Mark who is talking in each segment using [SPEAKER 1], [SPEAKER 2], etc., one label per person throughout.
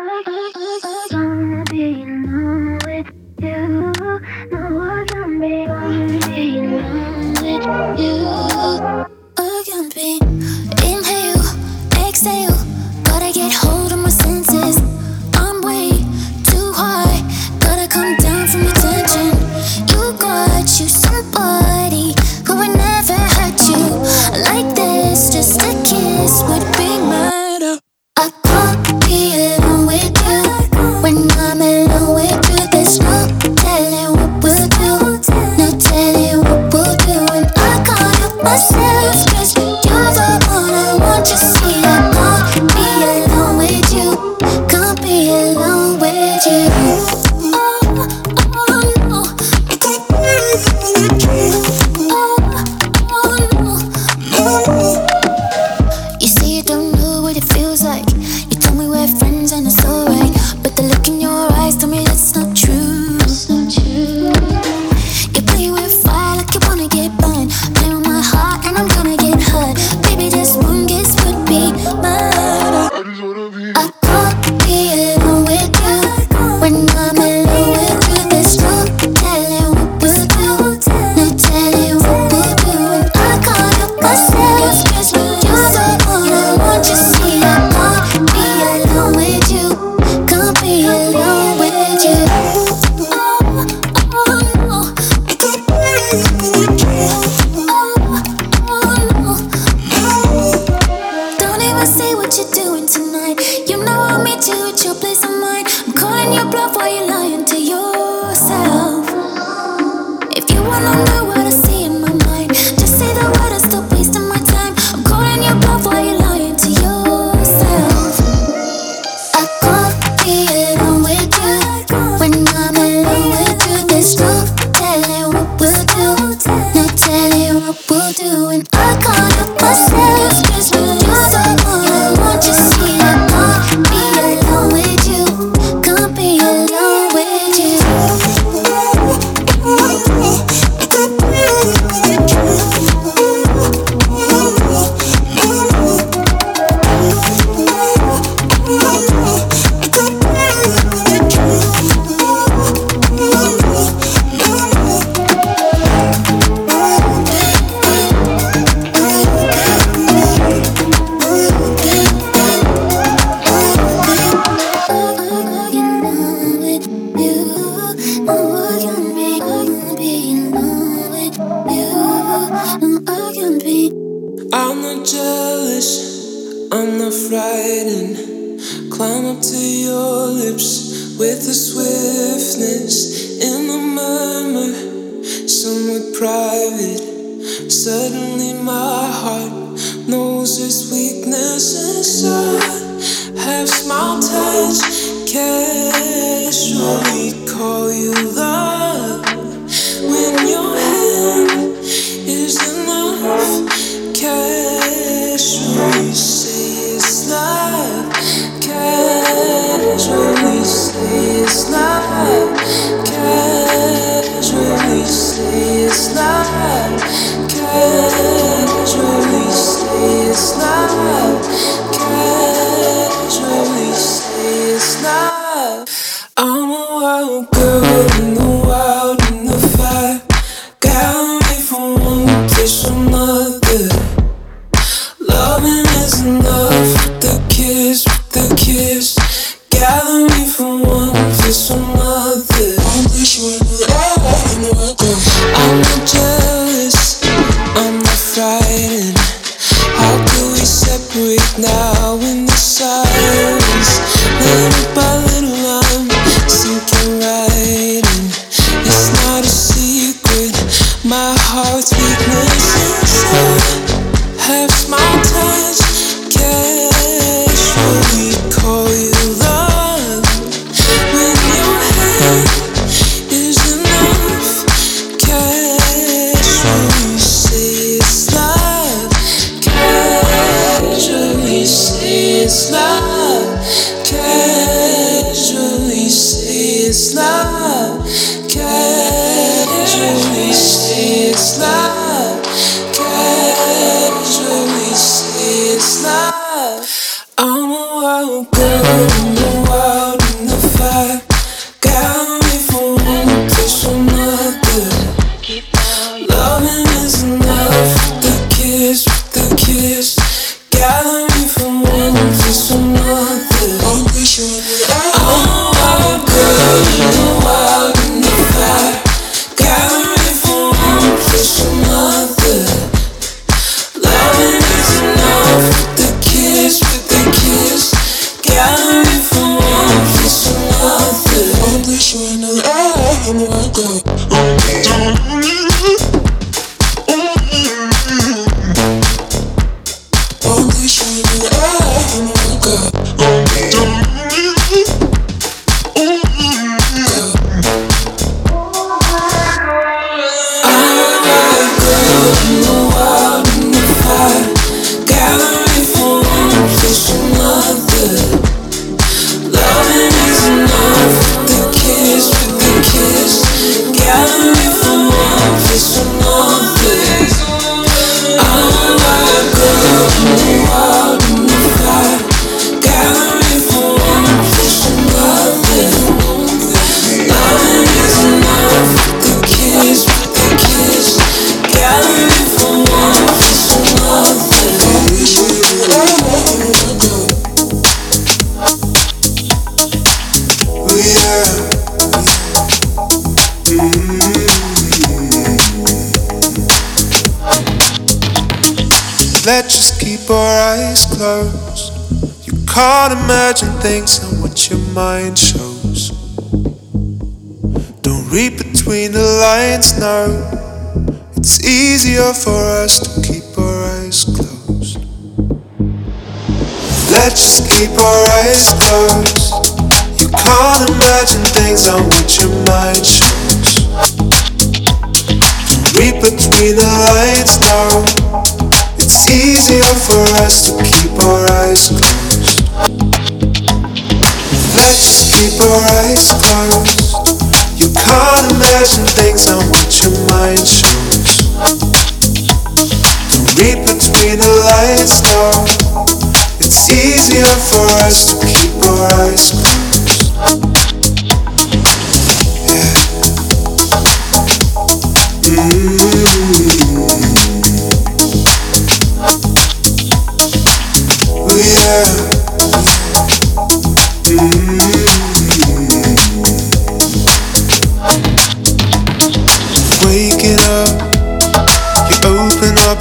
[SPEAKER 1] I'm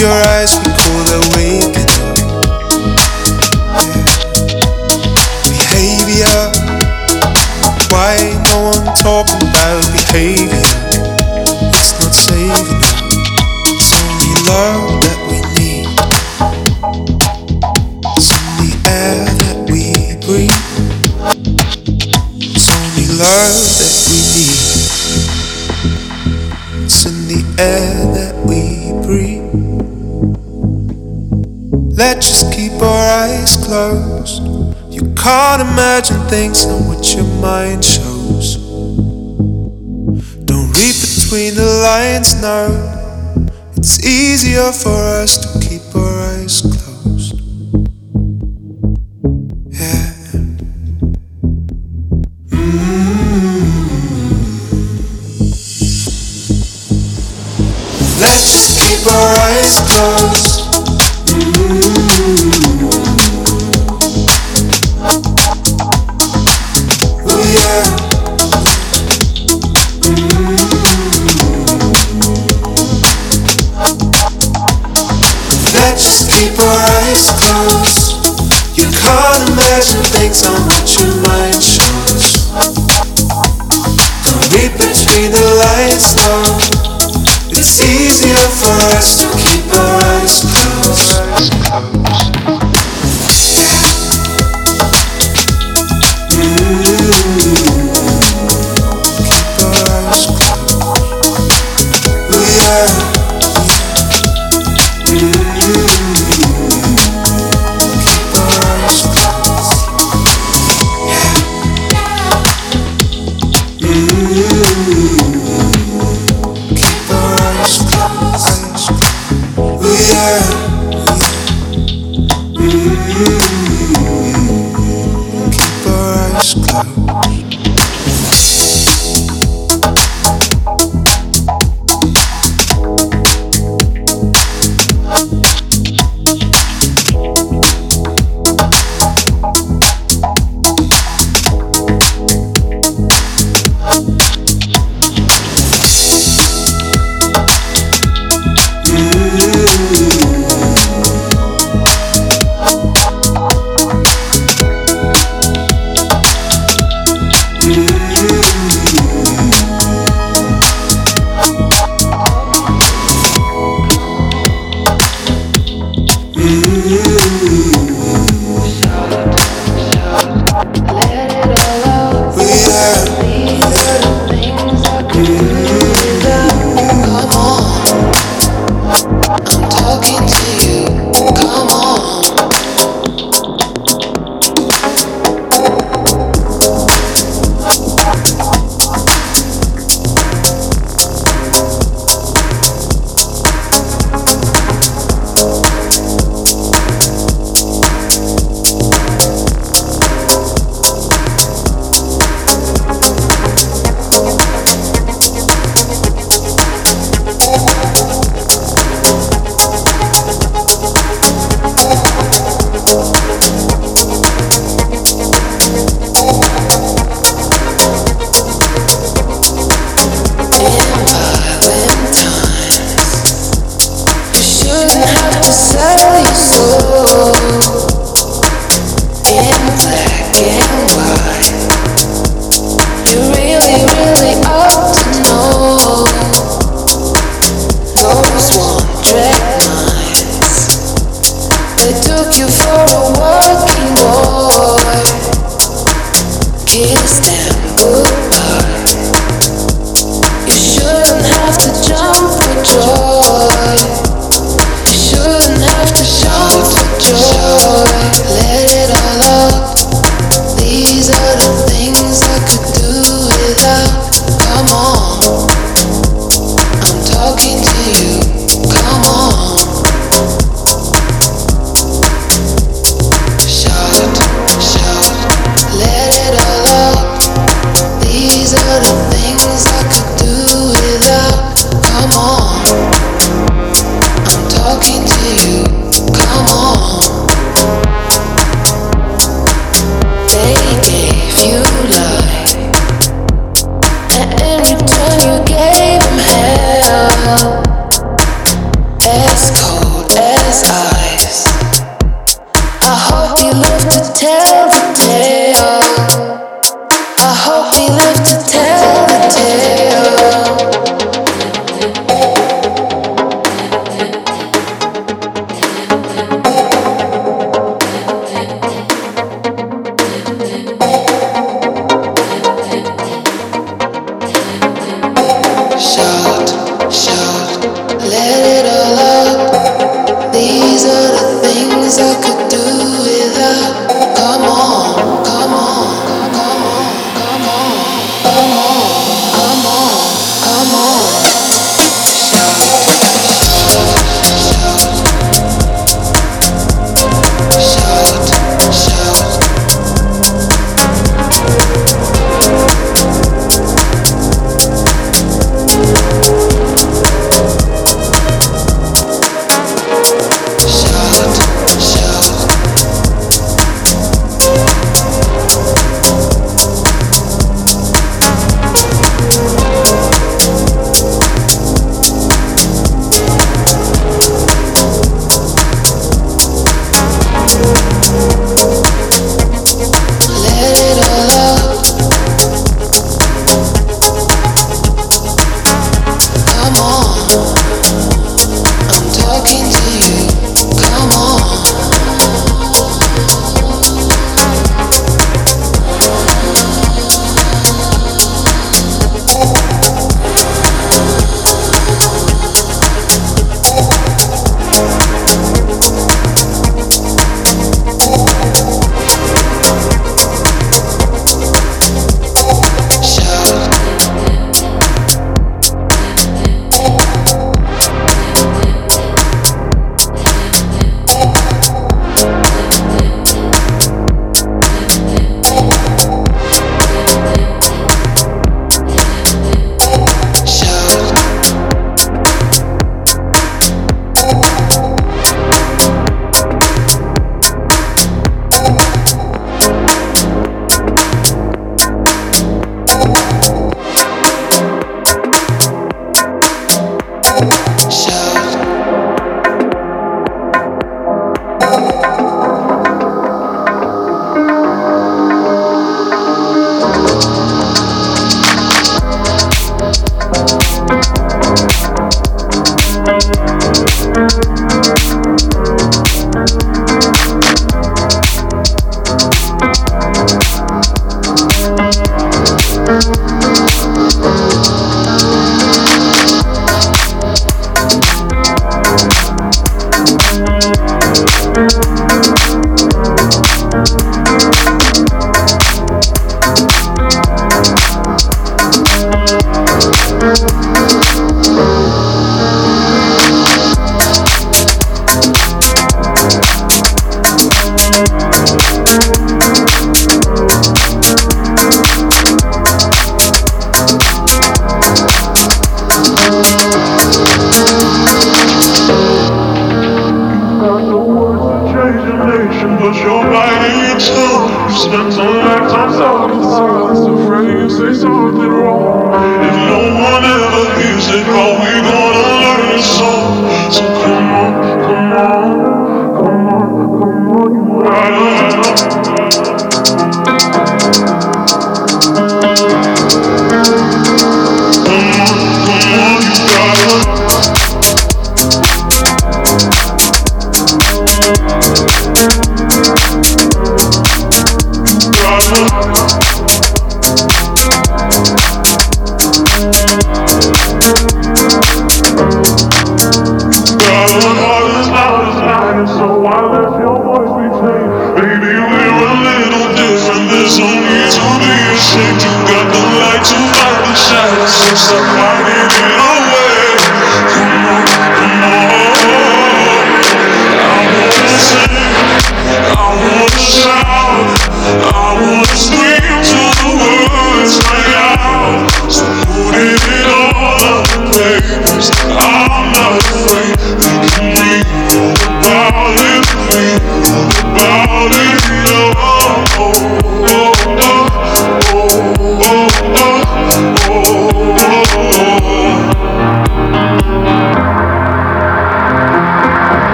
[SPEAKER 2] your eyes and call the waiting door. Yeah. Behavior. Why no one talking about behavior? things, not what your mind shows. Don't read between the lines now, it's easier for us to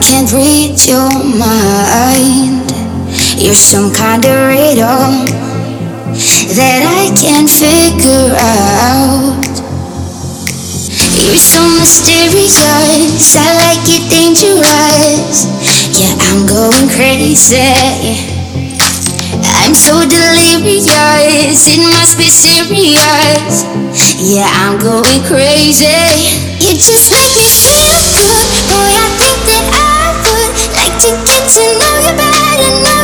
[SPEAKER 2] can't read
[SPEAKER 3] your
[SPEAKER 1] mind. You're some kind of riddle that I can't figure out. You're so mysterious, I like it dangerous. Yeah, I'm going crazy. I'm so delirious, it must be serious. Yeah, I'm going crazy. You just make me feel good, boy. I think to get to know you better
[SPEAKER 4] now.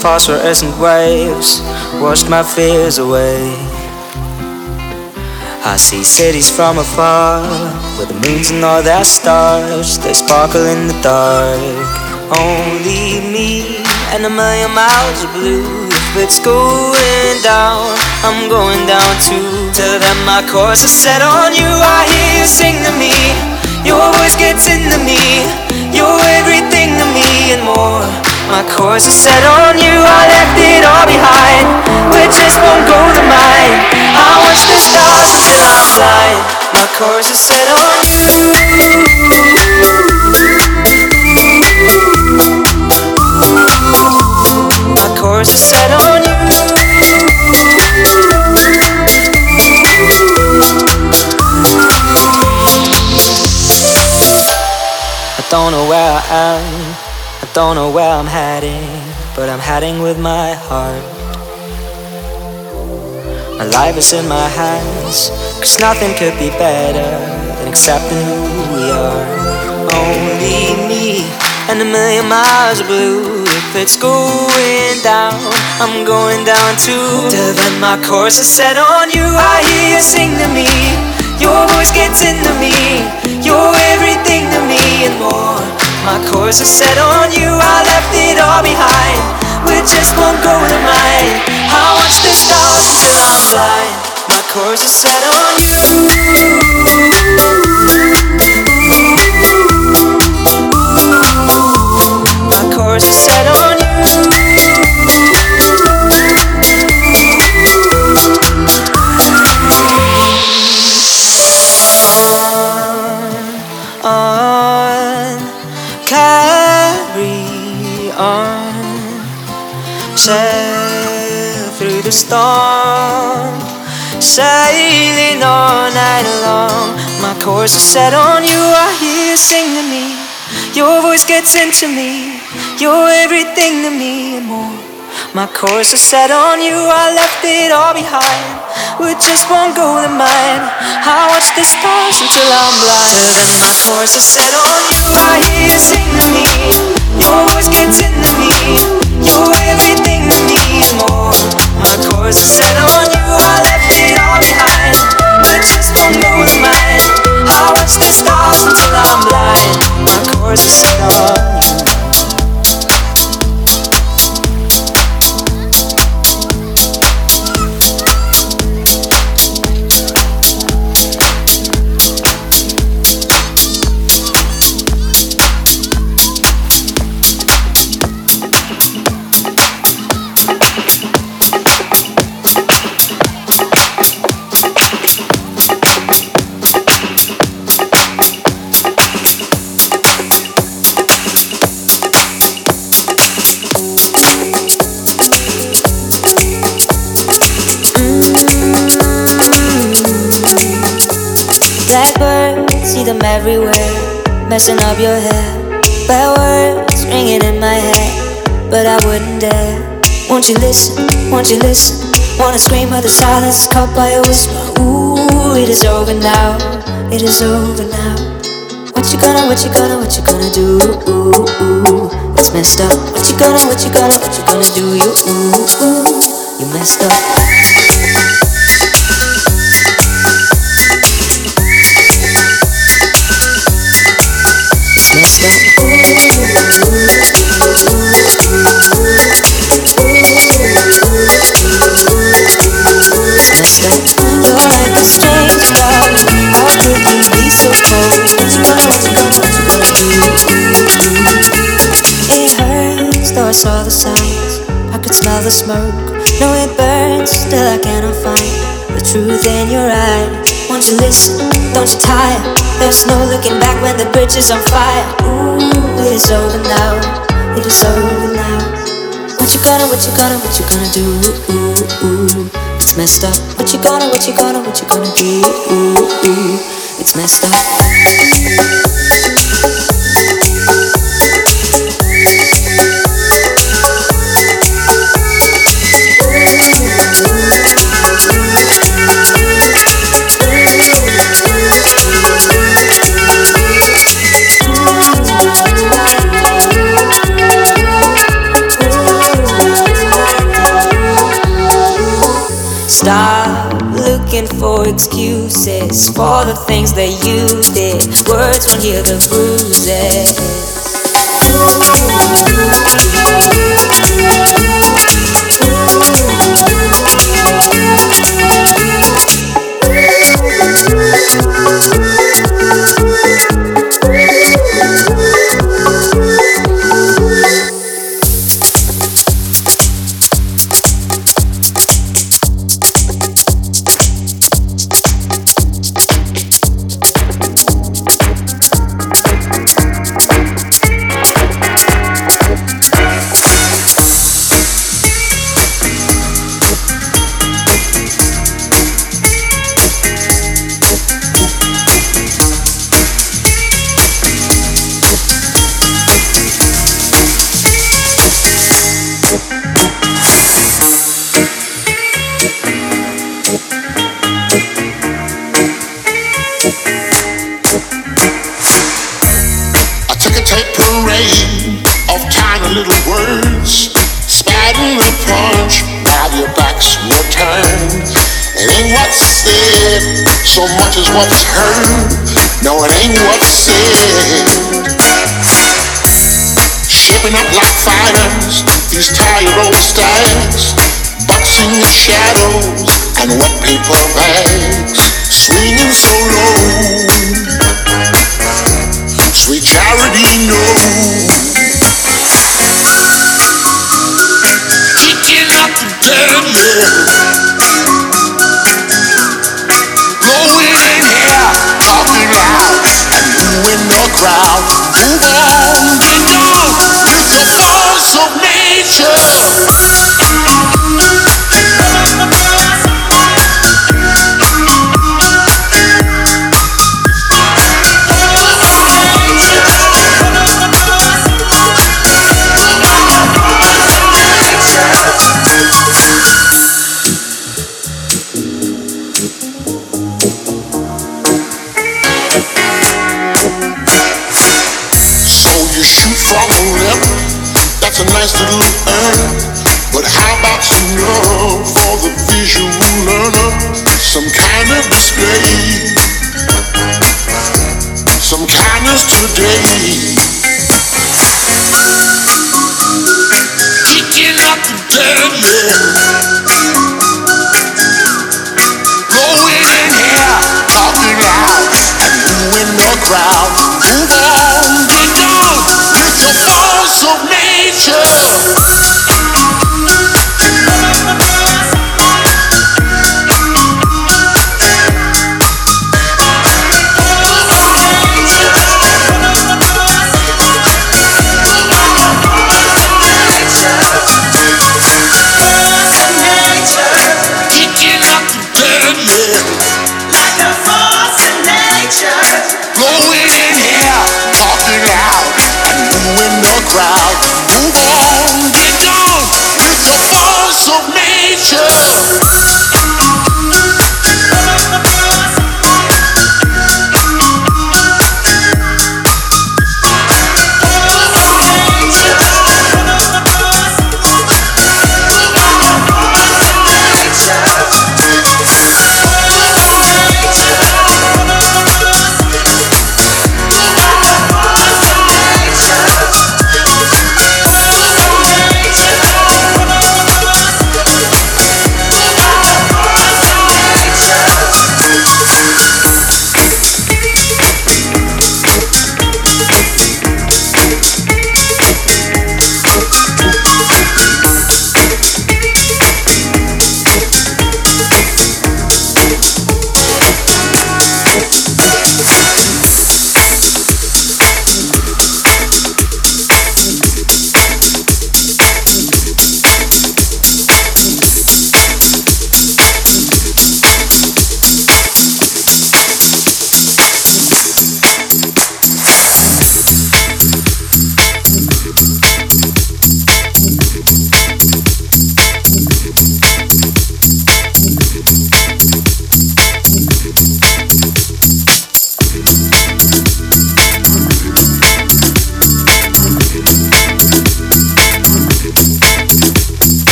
[SPEAKER 4] Phosphorescent waves washed my fears away. I see cities from afar with the moons and all their stars, they sparkle in the dark. Only me and a million miles of blue. If it's going down, I'm going down too. Till then, my course is set on you. I hear you sing to me. Your voice gets into me. You're everything to me and more. My course is set on you. I left it all behind. We're just won't go to mine. I watch the stars until I'm blind. My course is set on you. My course is set on you. I don't know where I am, don't know where I'm heading, but I'm heading with my heart. My life is in my hands, cause nothing could be better than accepting who we are. Only me and a million miles of blue. If
[SPEAKER 5] it's going down, I'm going down too. Till then my course is set on you. I hear you sing to me. Your voice gets into me. You're everything to me and more. My course is set on you. I left it all behind. With just one goal in mind. I watch the stars until I'm blind. My course is set on you. My course is set sail through the storm, sailing all night long. My course is set on you. I hear you sing to me. Your voice gets into me. You're everything to me and more. My course is set on you, I left it all behind. With just one goal in mind. I watch the stars until I'm blind. And my course is set on you, I hear you sing to me. Your voice gets into me. You're everything Set on you, I left it all behind. With just goal in mind. I watch the stars until I'm blind. My course is set on you. Messing up your hair. Bad words ringing in my head, but I wouldn't dare. Won't you listen? Won't you listen? Wanna scream, but the silence is caught by a whisper. Ooh, it is over now. It is over now. What you gonna, what you gonna, what you gonna do? Ooh, ooh, it's messed up. What you gonna, what you gonna, what you gonna do? You, ooh, ooh, you messed up. Smell the smoke. No, it burns, still I cannot find the truth in your eyes. Won't you listen? Don't you tire? There's no looking back when the bridge is on fire. Ooh, it is over now. It is over now. What you gonna, what you gonna, what you gonna do? Ooh, ooh, it's messed up. What you gonna, what you gonna, what you gonna do? Ooh, ooh, it's messed up. Excuses for the things that you did. Words won't heal the bruises.
[SPEAKER 6] of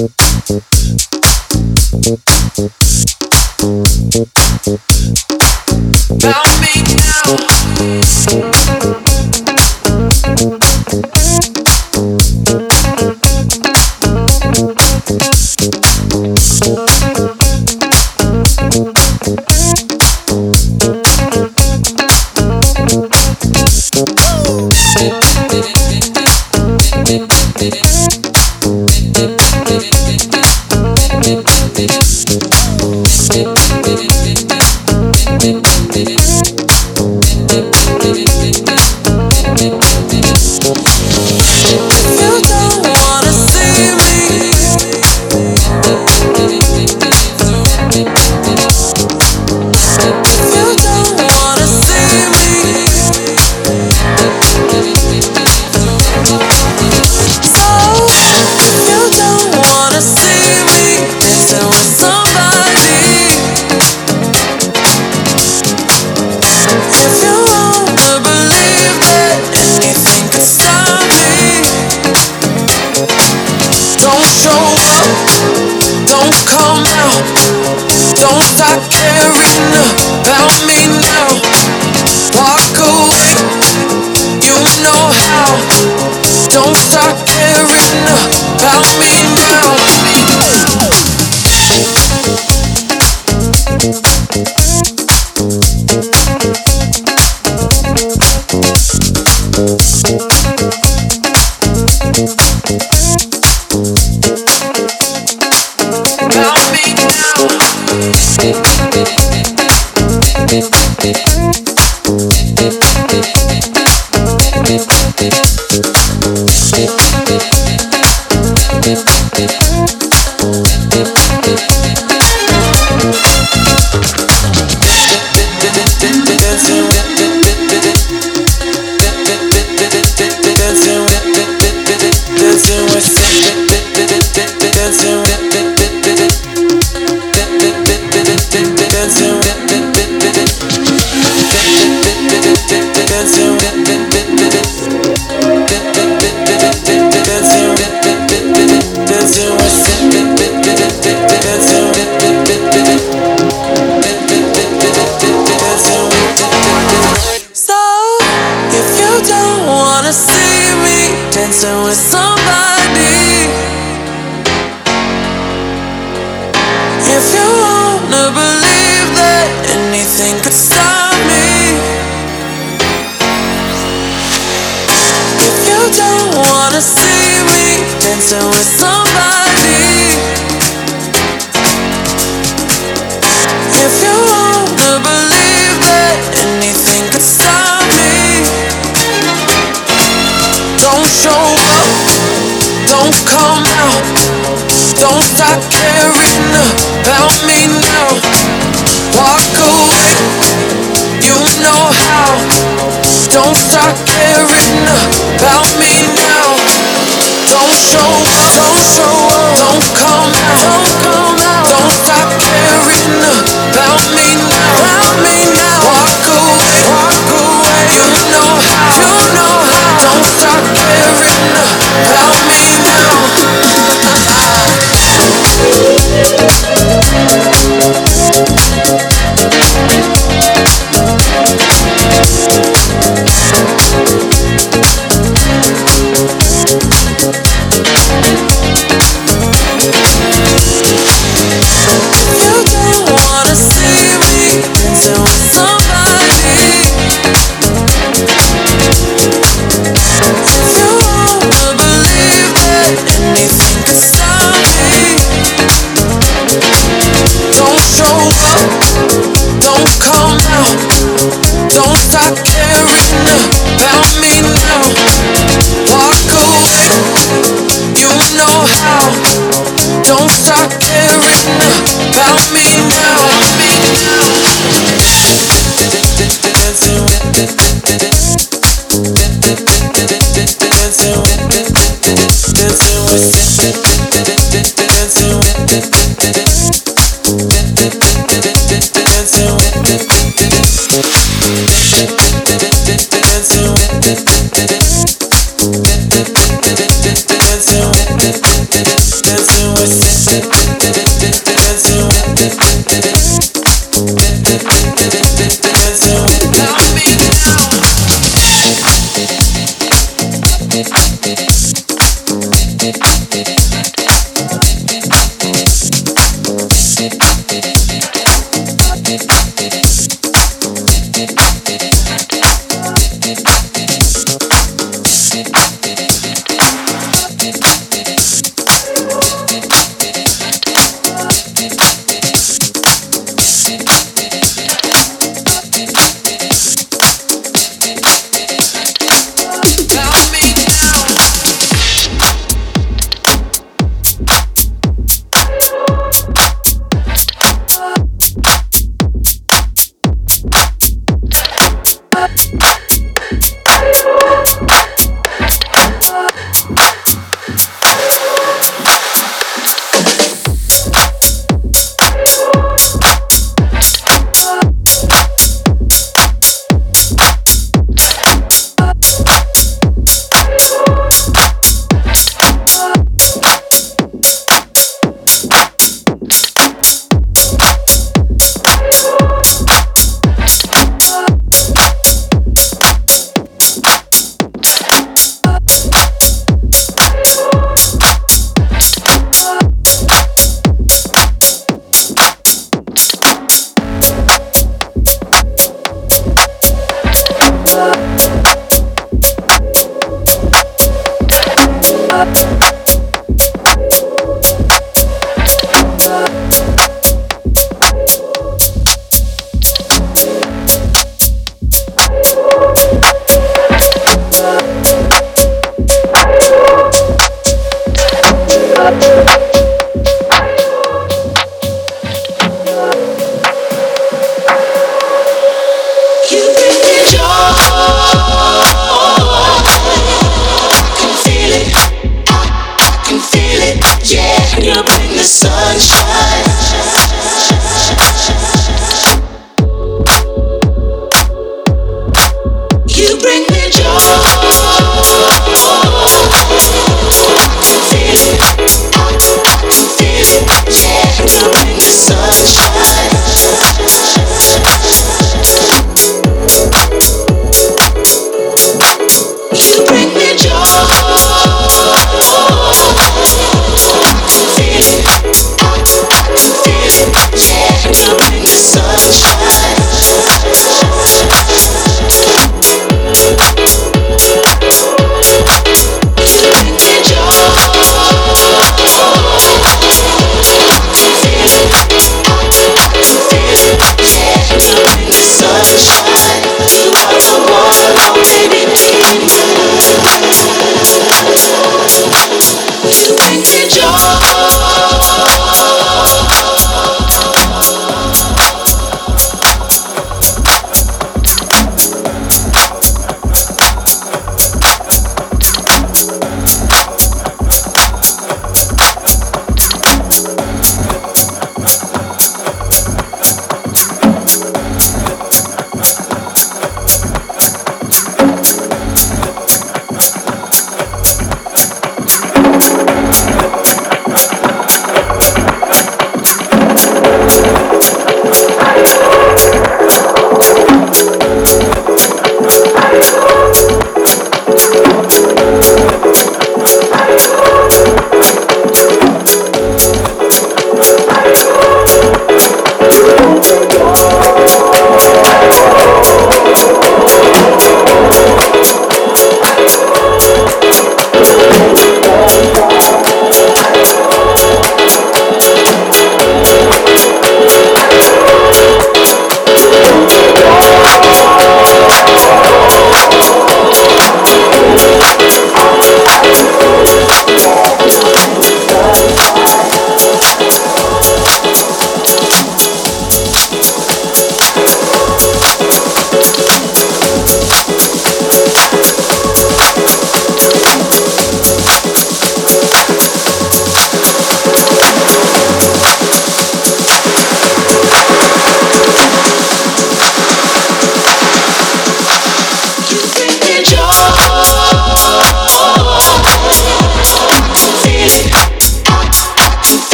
[SPEAKER 7] Found me now.
[SPEAKER 8] Dancing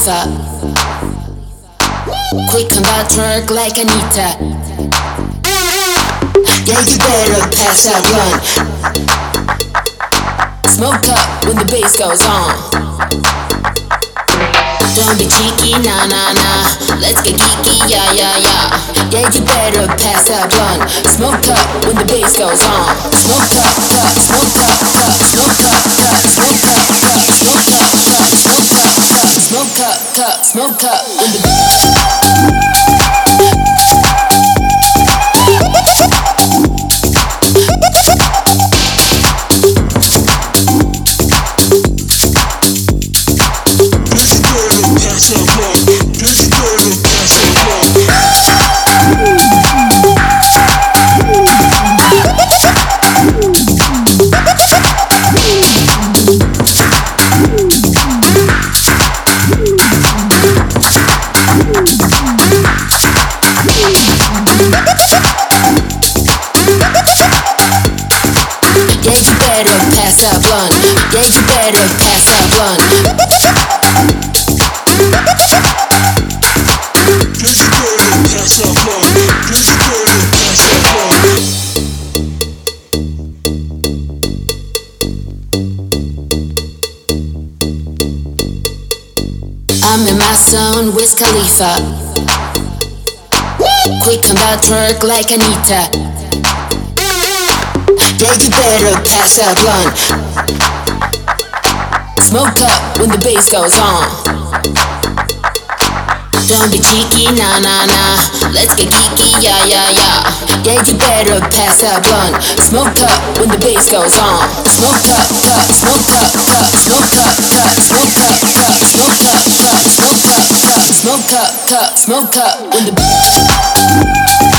[SPEAKER 7] Khalifa. Quick on that twerk like Anita. Yeah, you better pass that blunt. Smoke up when the bass goes on. Don't be cheeky, nah, nah, nah. Let's get geeky, yeah, yeah, yeah. Yeah, you better pass that blunt. Smoke up when the bass goes on. Smoke up, up, smoke up, up, smoke up, up, smoke up, smoke up, smoke up, up, smoke up, up, smoke up when Yeah, Quick on that twerk like Anita. Yeah, you better pass that blunt. Smoke up when the bass goes on. Don't be cheeky, nah, nah, nah. Let's get geeky, yeah, yeah, yeah. Yeah, you better pass that blunt. Smoke up when the bass goes on. Smoke up, up, smoke up, up, smoke up, up, smoke up, up, smoke up, smoke up, smoke up, up, smoke up when the.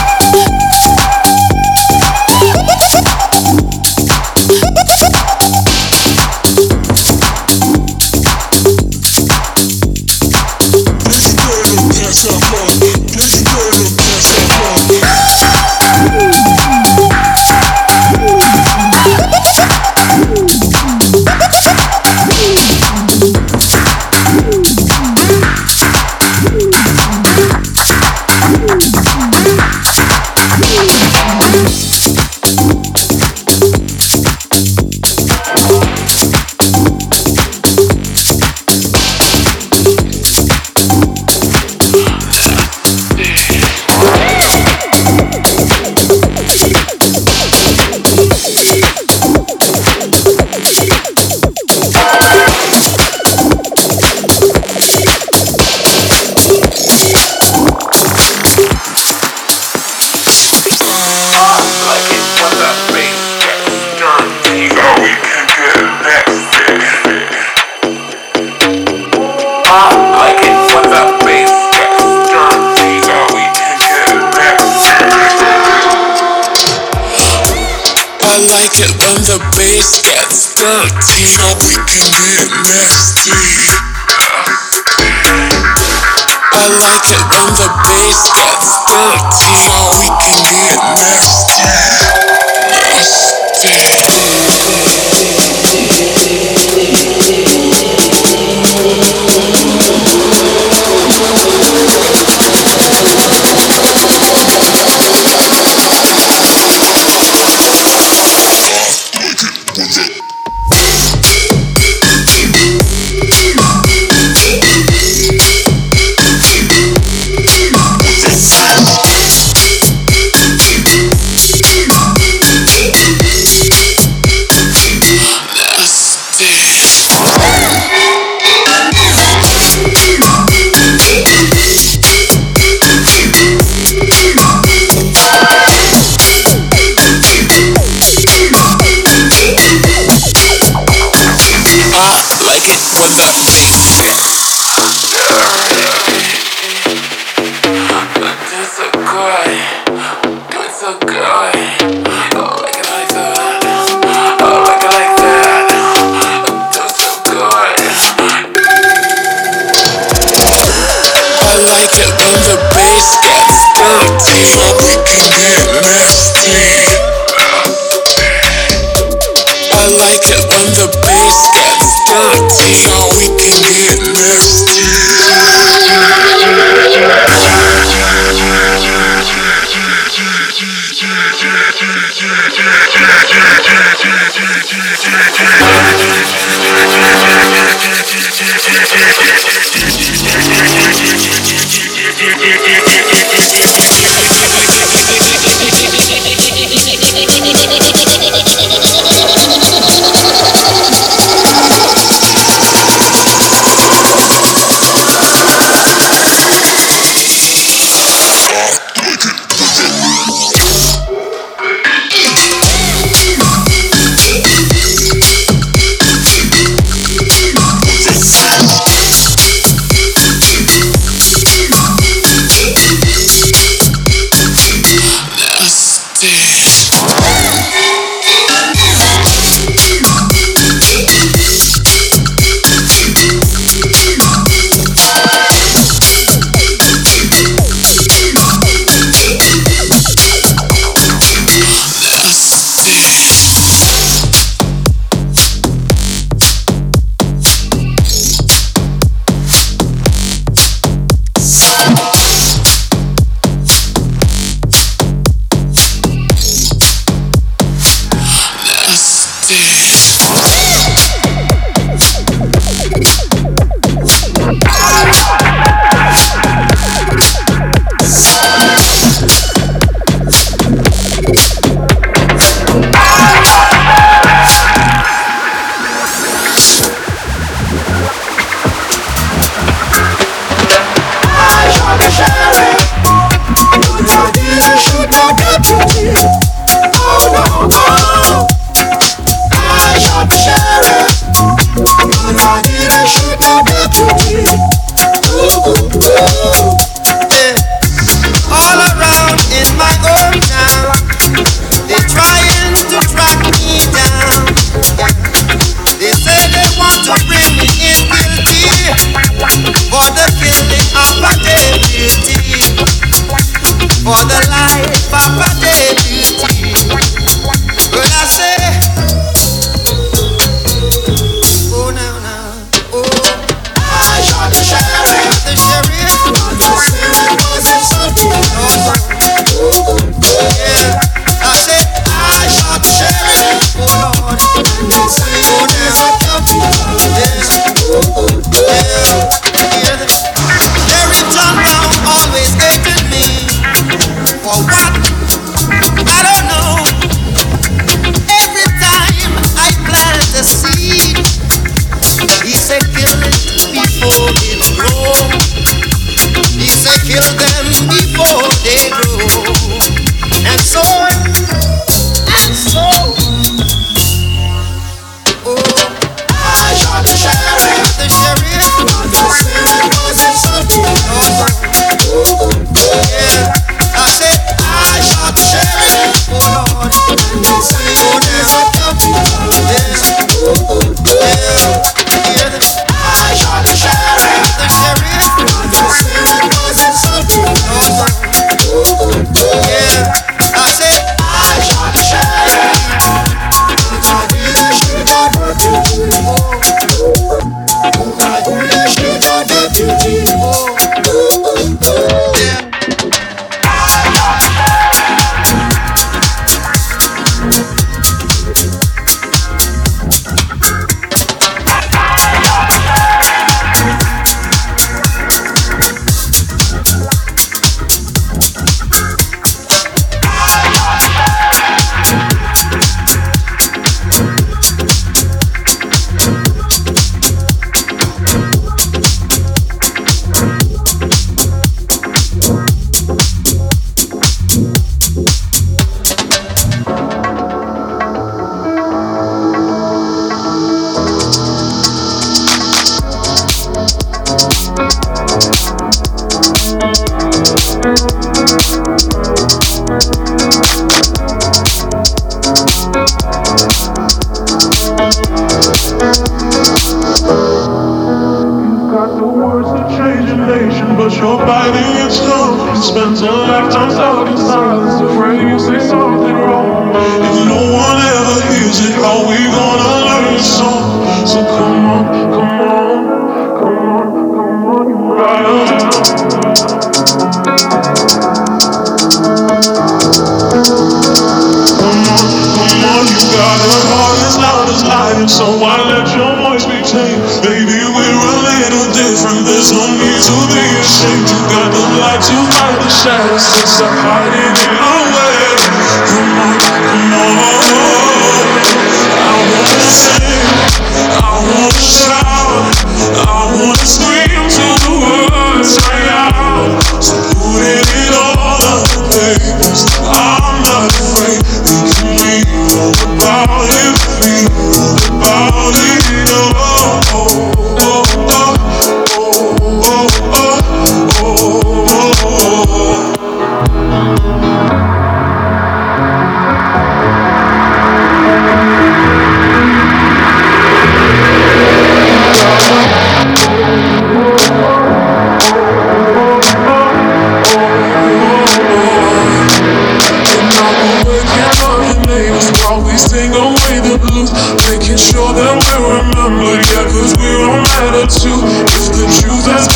[SPEAKER 9] Like it when the bass gets dirty. We can get nasty. nasty.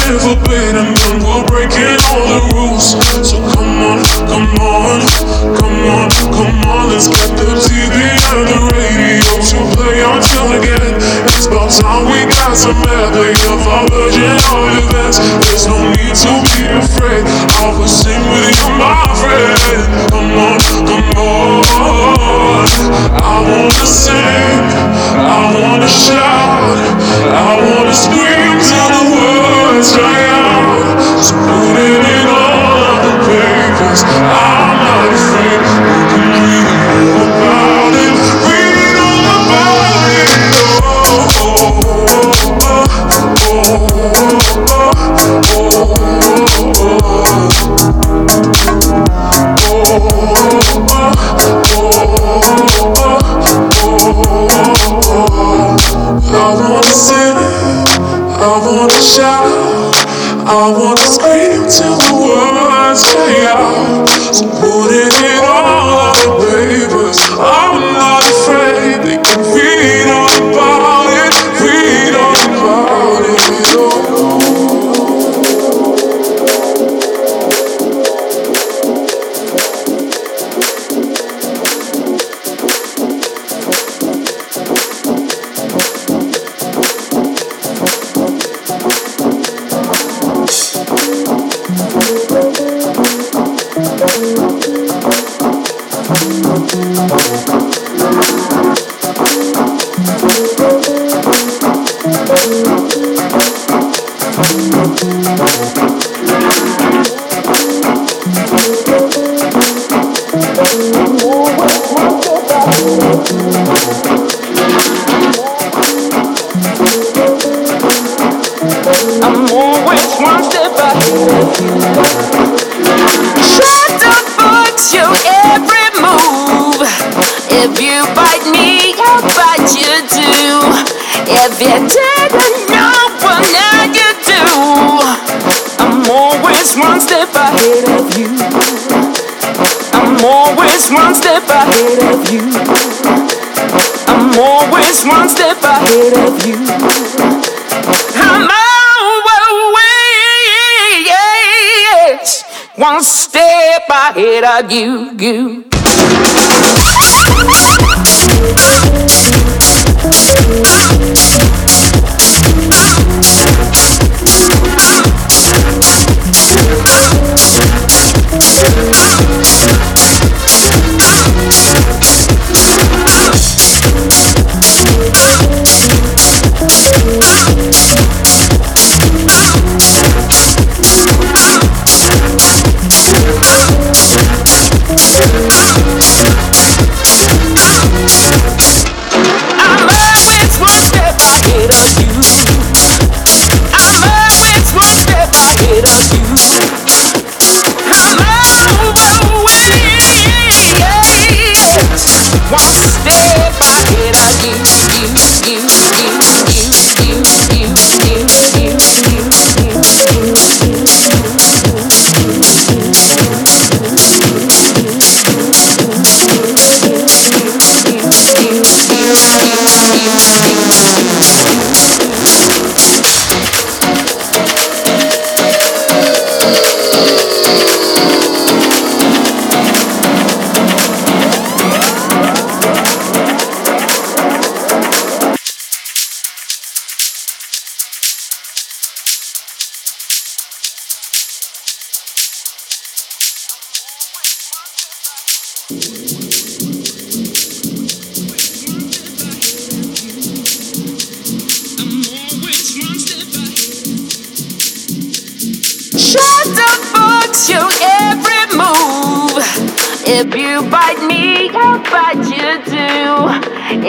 [SPEAKER 9] never. We're breaking all the rules. So come on, come on, come on, come on. Let's get the TV and the radio to play until again. It's about time we got some medley. There's no need to be afraid. I will sing with you, my friend. Come on, come on. I wanna sing. I wanna shout. I wanna scream to the world. I wanna shout. I wanna.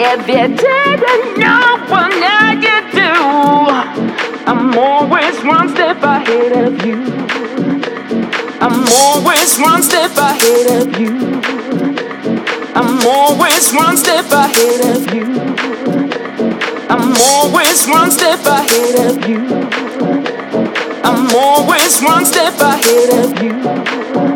[SPEAKER 3] If you didn't know, well now you do. I'm always one step ahead of you. I'm always one step ahead of you. I'm always one step ahead of you. I'm always one step ahead of you. I'm always one step ahead of you.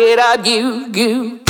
[SPEAKER 3] You, you. you.